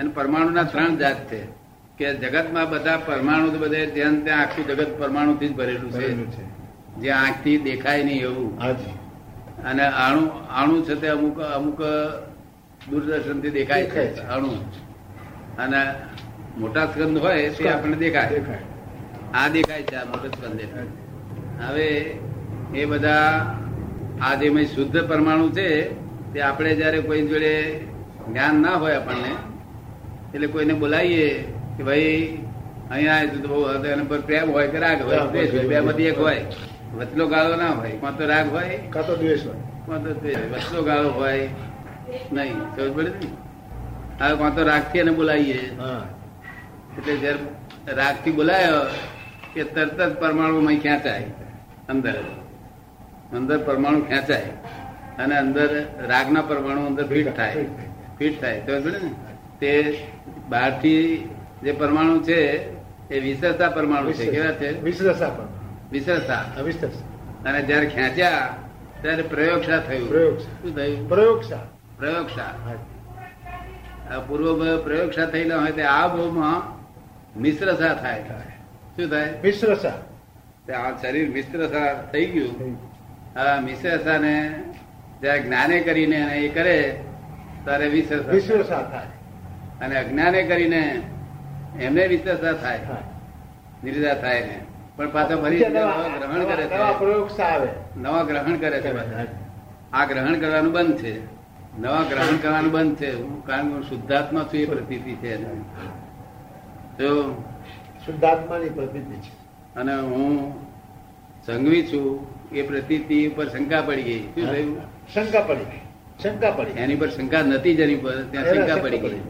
અને પરમાણુના ત્રણ જાત છે કે જગતમાં બધા પરમાણુ બધે જ્યાં ત્યાં આખું જગત પરમાણુથી જ ભરેલું છે. જે આંખથી દેખાય નહીં એવું. અને અણુ અણુ છે તે અમુક અમુક દૂરદર્શનથી દેખાય છે દેખાય છે. અણુ અને મોટા સ્કંદ હોય તે આપણને દેખાય. આ દેખાય છે આ મોટો સ્કંદ. દેખાય હવે એ બધા આ જે શુદ્ધ પરમાણુ છે તે આપણે જયારે કોઈ જોડે જ્ઞાન ના હોય આપણને એટલે કોઈને બોલાવીએ કે ભાઈ અહીંયા આવ્યું તો બહુ એના પર પ્રેમ હોય કે રાગ હોય? દ્વેષ હોય બે એક હોય. વચલો ગાળો ના હોય. કાં તો રાગ હોય કાં તો દ્વેષ હોય. કાં તો વચલો ગાળો હોય. નહીં ખબર પડે ને હવે કાં તો રાગથી એને બોલાવીએ. એટલે જયારે રાગથી બોલાયો કે તરત જ પરમાણુ ખેંચાય અંદર. અંદર પરમાણુ ખેંચાય. અને અંદર રાગના પરમાણુ અંદર ફિટ થાય. ફિટ થાય. તો ને તે બહારથી જે પરમાણુ છે એ વિશેષતા પરમાણુ છે. કેવા છે? પણ વિશેષતા અને જયારે ખેંચ્યા ત્યારે પ્રયોગશા થયું. શું થયું? પ્રયોગશા પ્રયોગશા પૂર્વ પ્રયોગશા થયેલા હોય તે આ ભાવમાં મિશ્રસા થાય. શું થાય? મિશ્રસા આ શરીર મિશ્રસા થઈ ગયું. આ મિશ્રસાને જયારે જ્ઞાને કરીને એ કરે ત્યારે વિશ્રસા થાય. અને અજ્ઞાને કરીને એમને વિશ્રસા થાય. નિર્જા થાય ને. પણ પાછો ફરી ગ્રહણ કરે છે. નવા ગ્રહણ કરે છે આ ગ્રહણ કરવાનું બંધ છે. નવા ગ્રહણ કરવાનું બંધ છે. હું કારણ હું શુદ્ધાત્મા છું એ પ્રતીતિ છે. તો શુદ્ધાત્માની પ્રતિતિ છે. અને હું સંઘવી છું. એ પ્રતીતિ ઉપર શંકા પડી ગઈ. શું થયું? શંકા પડી ગઈ. શંકા પડી એની પર શંકા નથી જેની પર ત્યાં શંકા પડી ગઈ.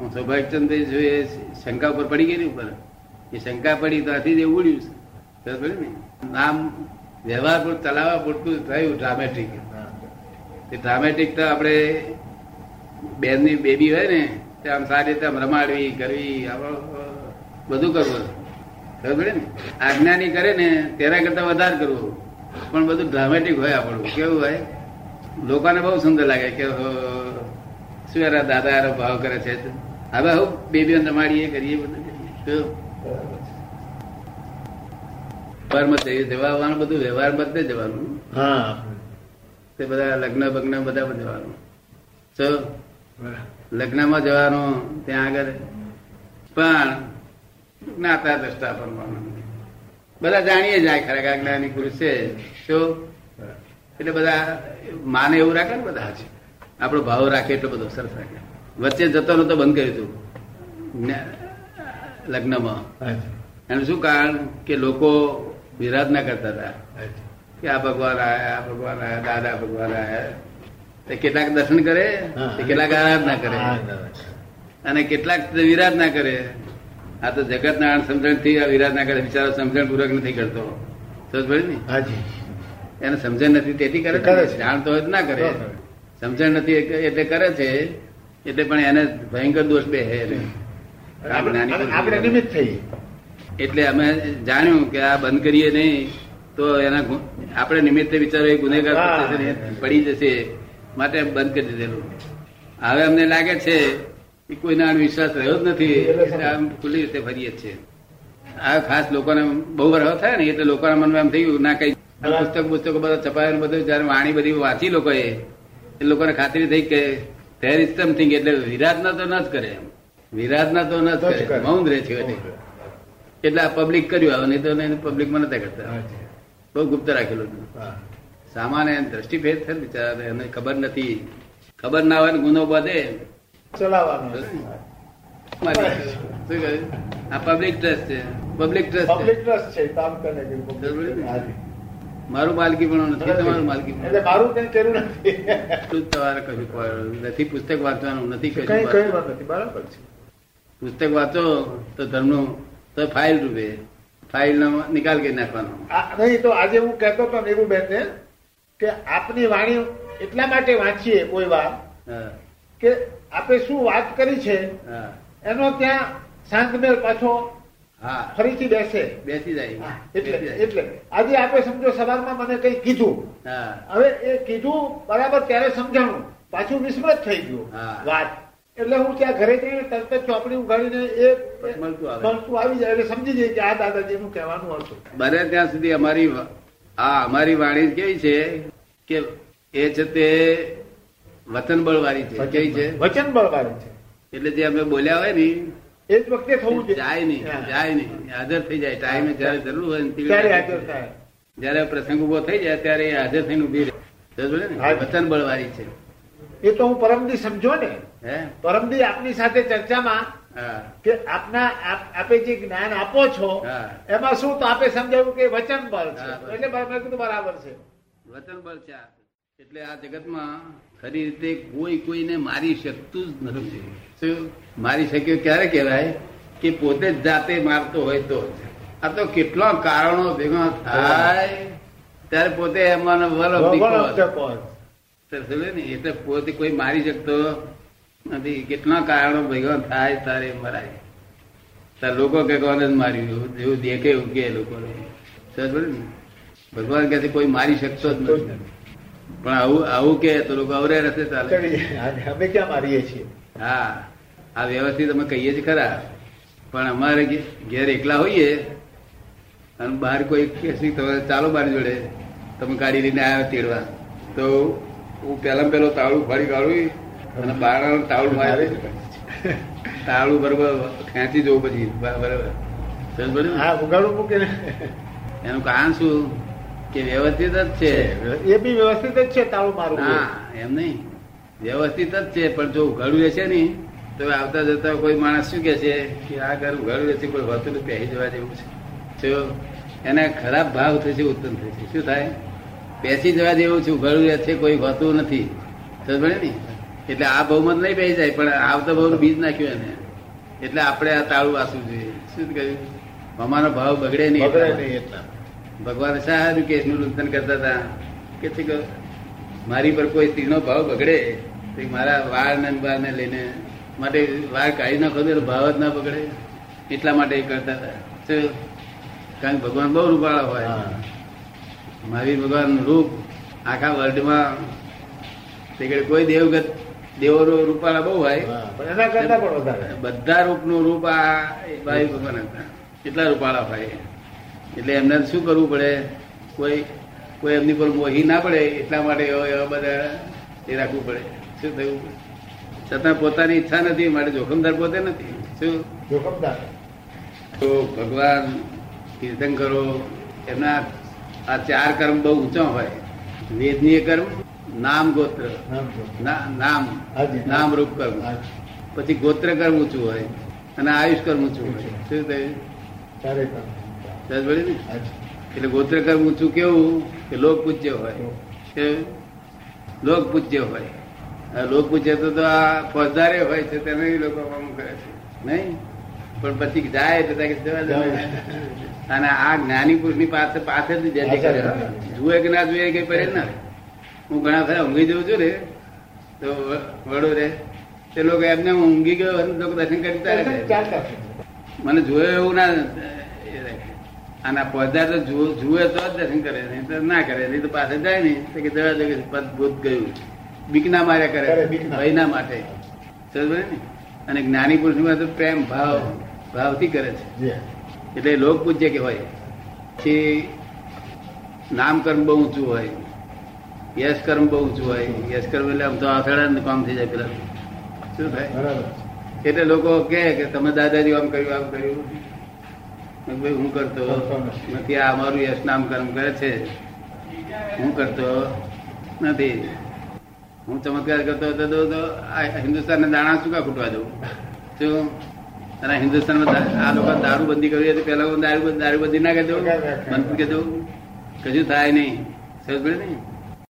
હું સૌભાગ્યચંદ જો એ શંકા ઉપર પડી ગઈ ઉપર. એ શંકા પડી તો આથી એવું ઉડ્યું છે. ને? નામ વ્યવહાર પર ચલાવવા પૂરતું થયું ડ્રામેટિક એ ડ્રામેટિક તો આપણે બેનની બેબી હોય ને, તે આમ સારી રીતે આમ રમાડવી, કરવી બધું કરવું. ખબર ને? આજ્ઞાની કરે ને, તેના કરતા વધારે કરવું. પણ બધું ડ્રામેટિક હોય આપણું. કેવું હોય? લોકોને બહુ સુંદર લાગે કે શું દાદા ભાવ કરે છે? હવે હું બેબીઓ રમાડીએ કરીએ બધું કરીએ. શું? બરાબર છે. વ્યવહારમાં જઈ- જવા આવવાનું બધું વ્યવહાર બધે જવાનું. હા. તે બધા લગ્ન બગ્ન બધા જવાનું. તો લગ્નમાં જવાનું ત્યાં આગળ. પણ જ્ઞાતા દ્રષ્ટા પરમાણુ બધા જાણીએ જાય ખરેખર જ્ઞાની પુરુષ છે. શું એટલે બધા માને એવું રાખે ને બધા છે આપણો ભાવ રાખે એટલો બધો સરસ રાખે. વચ્ચે જતો નતો બંધ કર્યું હતું. લગ્નમાં. એનું શું કારણ? કે લોકો વિરાધના કરતા હતા. કે આ ભગવાન આયા આ ભગવાન આયા દાદા ભગવાન આયા. તે કેટલાક દર્શન કરે તે કેટલાક આરાધના કરે. અને કેટલાક વિરાધના કરે. આ તો જગત નારાયણ સમજણથી વિરાધના કરે. બિચારો સમજણ પૂર્વક નથી કરતો. સમજ પડી ને? એને સમજણ નથી તેથી કરે. જાણતો હોય ના કરે. સમજણ નથી એટલે કરે છે. એટલે પણ એને ભયંકર દોષ બે આપણે નિમિત્ત થઈ એટલે અમે જાણ્યું કે આ બંધ કરીએ નહીં તો એના આપણે નિમિત્તે વિચારો એ ગુનેગાર પડી જશે માટે બંધ કરી દીધેલું. હવે અમને લાગે છે કે કોઈના વિશ્વાસ રહ્યો જ નથી એટલે આમ ખુલ્લી રીતે ફરીએ છીએ. છે આ ખાસ લોકોને બહુ વરહ થાય ને એટલે લોકોના મનમાં એમ થયું ના કઈ પુસ્તક પુસ્તકો બધા છપાયું બધું જયારે વાણી બધી વાંચી લોકોએ એ લોકોને ખાતરી થઈ કે ધેર ઇઝ સમથિંગ એટલે વિરાધના તો ન જ કરે એમ. વિરાધના તો ન જ કરે. મૌન રહે છે એટલે. આ પબ્લિક કર્યું આવે નહીં તો પબ્લિકમાં નતા કરતા. બહુ ગુપ્ત રાખેલું સામાન્ય દ્રષ્ટિભેદ છે બિચારા એને ખબર નથી. ખબર ના હોય ને ગુનો બધે ચલાવવાનું? આ પબ્લિક ટ્રસ્ટ છે. પબ્લિક ટ્રસ્ટ પબ્લિક ટ્રસ્ટ છે કામ કરે મારું માલકી પણ નથી તમારું માલકી એટલે મારું કઈ કર્યું નથી. એટલું તમારે કશું નથી પુસ્તક વાંચવાનું નથી કઈ કઈ વાત નથી બરાબર છે. પુસ્તક વાંચો તો ધર્મનું તો ફાઇલ રૂપે ફાઇલ નો નિકાલ કરી નાખવાનો. નહીં તો આજે હું કહેતો હતો નીરુબેન ને કે આપની વાણી એટલા માટે વાંચીએ કોઈ વાર કે આપે શું વાત કરી છે એનો ત્યાં શાંતમેલ પાછો ફરીથી બેસે. બેસી જાય. એટલે એટલે. આજે આપણે સમજો સવારમાં મને કઈ કીધું. હવે એ કીધું બરાબર ત્યારે સમજાણું. પાછું વિસ્મૃત થઈ ગયું વાત. એટલે હું ત્યાં ઘરે જઈને તરત ચોપડી ઉગાડીને એ મળતું આવી. જાય. એટલે સમજી જાય કે આ દાદાજીનું કહેવાનું હતું. બને ત્યાં સુધી અમારી આ અમારી વાણી કેવી છે કે એ છે તે વતન બળવાળી છે કેવી છે? વચન બળવાળી છે. એટલે જે અમે બોલ્યા હોય ને એ જ વખતે થવું જોઈએ. જાય નહીં જાય નહીં. હાજર થઈ જાય. ટાઈમે જયારે જરૂર હોય ને ત્યારે હાજર થાય. જયારે પ્રસંગ ઊભો થઈ જાય ત્યારે એ હાજર થઈને ઊભી રહે. ને? હા. વતન છે. એ તો હું પરમદી સમજો ને. હે? પરમદી આપની સાથે ચર્ચામાં કે આપના આપે જે જ્ઞાન આપો છો એમાં શું તો આપે સમજાવ્યું કે વચન બળ છે એટલે મેં કીધું બરાબર છે. વચન બળ છે. એટલે આ જગતમાં ખરી રીતે કોઈ કોઈને મારી શકતું જ નથી. મારી શક્યો ક્યારે કહેવાય? કે પોતે જ જાતે મારતો હોય તો. આ તો કેટલા કારણો ભેગા થાય. ત્યારે પોતે એમાં એટલે પોતે કોઈ મારી શકતો નથી. કેટલા કારણો ભેગા થાય તારે મરાય. તાર લોકો કે કોને જ માર્યું એવું- એવું દેખે એવું કે ને? ભગવાન કહે કોઈ મારી શકતો જ નથી. પણ આવું આવું કે તો લોકો અવરે રસ્તે ચાલે. અમે ક્યાં મારીએ છીએ? હા આ વ્યવસ્થિત અમે કહીએ છીએ ખરા. પણ અમારે ઘેર એકલા હોઈએ અને બહાર કોઈ કે છે, તમે ચાલો મારી જોડે. તમે ગાડી લઈને આવ્યા તેડવા. તો હું પહેલા પેલો તાળું ફાડી કાઢું અને બહાર તાવડું મારે તાળું બરોબર ખેંચી જવું પછી. બરોબર? હા ઉગાડું મૂકીને. એનું કારણ શું? કે વ્યવસ્થિત જ છે. એ બી વ્યવસ્થિત જ છે તારું મારું હા એમ નહીં. વ્યવસ્થિત જ છે પણ જો ઉઘાડું હશે ને તો આવતા જતા કોઈ માણસ શું કે છે કે આ ઘર ઉઘાડું રહેશે કોઈ હોતું પહેરી જવા જેવું છે. જો એને ખરાબ ભાવ થશે ઉત્પન્ન થશે. શું થાય? બેસી જવા જેવું છે ઉઘાડું છે કોઈ હોતું નથી. સમજે ને? એટલે આ બહુમત નહીં પહેરી જાય પણ આવતા બહુ બીજ નાખ્યું એને. એટલે આપણે આ તાળું વાસવું જોઈએ. શું કહ્યું? અમારો ભાવ બગડે નહીં બગડે નહીં એટલા ભગવાન સારું કેસનું લુંથન કરતા હતા. કે છે કે મારી પર કોઈ સ્ત્રીનો ભાવ બગડે તો મારા વાળ ને બાર ને લઈને માટે વાળ કાઢી નાખો તો ભાવ જ ના બગડે. એટલા માટે એ કરતા હતા. કારણ કે ભગવાન બહુ રૂપાળા હોય. મહાવીર ભગવાન રૂપ આખા વર્લ્ડમાં તે કોઈ દેવગત દેવો રૂપાળા બહુ હોય. બધા રૂપ રૂપનું રૂપ આ ભાઈ ભગવાન હતા. કેટલા રૂપાળા હોય. એટલે એમને શું કરવું પડે? કોઈ કોઈ એમની પર મોહી ના પડે એટલા માટે એવા બધા એ રાખવું પડે. શું થયું? છતાં પોતાની ઈચ્છા નથી માટે જોખમદાર પોતે નથી. શું? જોખમદાર. તો ભગવાન તીર્થંકરો એમના આ ચાર કર્મ બહુ ઊંચા હોય. વેદનીય કર્મ નામ ગોત્ર. નામ નામ. રૂપ કર્મ. પછી ગોત્ર કર્મ ઊંચું હોય અને આયુષ કર્મ ઊંચું હોય. શું થયું? ચારે કામ. એટલે ગોત્ર કર્મ ઊંચું કેવું કે લોક પૂજ્ય હોય? લોક પૂજ્ય હોય. આ લોક પૂજ્ય તો આ ફોજદારે હોય છે તેને લોકો કરે છે. નહીં? પણ પછી જાય દે. અને આ જ્ઞાની પુરુષની પાસે પાસેથી જજે કરે. જુએ કે ના જુએ કઈ પડે ના. હું ઘણા ખરા ઊંઘી જઉં છું ને તો વડોદરે તે લોકો એમને ઊંઘી ગયો લોકો દર્શન કરી. મને જોયો એવું ના એ રાખે. અને આ પોદાર તો જુએ- તો દર્શન કરે નહીં તો ના કરે નહીં તો પાસે જાય નહીં. તો કે જવા દે પદ ભૂત ગયું. બીકના માર્યા કરે, ભયના માટે. સમજ ને? અને જ્ઞાની પુરુષ તો પ્રેમ ભાવ ભાવથી કરે છે. એટલે લોક પૂજ્ય કે હોય પછી નામ કર્મ બહુ ઊંચું હોય યશ કર્મ બહુ ઊંચું હોય યશ કર્મ એટલે આમ તો આથડા કામ થઈ જાય પેલા. શું થાય? એટલે લોકો કે તમે દાદાજી આમ કર્યું આમ કર્યું. ભાઈ હું કરતો નથી. આ અમારું યશ નામ કર્મ કરે છે. હું કરતો નથી. હું ચમત્કાર કરતો હતો તો તો આ હિન્દુસ્તાનને દાણા શું કા ખૂટવા દઉં? શું અને હિન્દુસ્તાનમાં આ લોકો દારૂબંધી કરી હતી પેલા હું દારૂ દારૂબંધી ના બંધ કરી દઉં કશું થાય નહીં. સમજ પડે ને?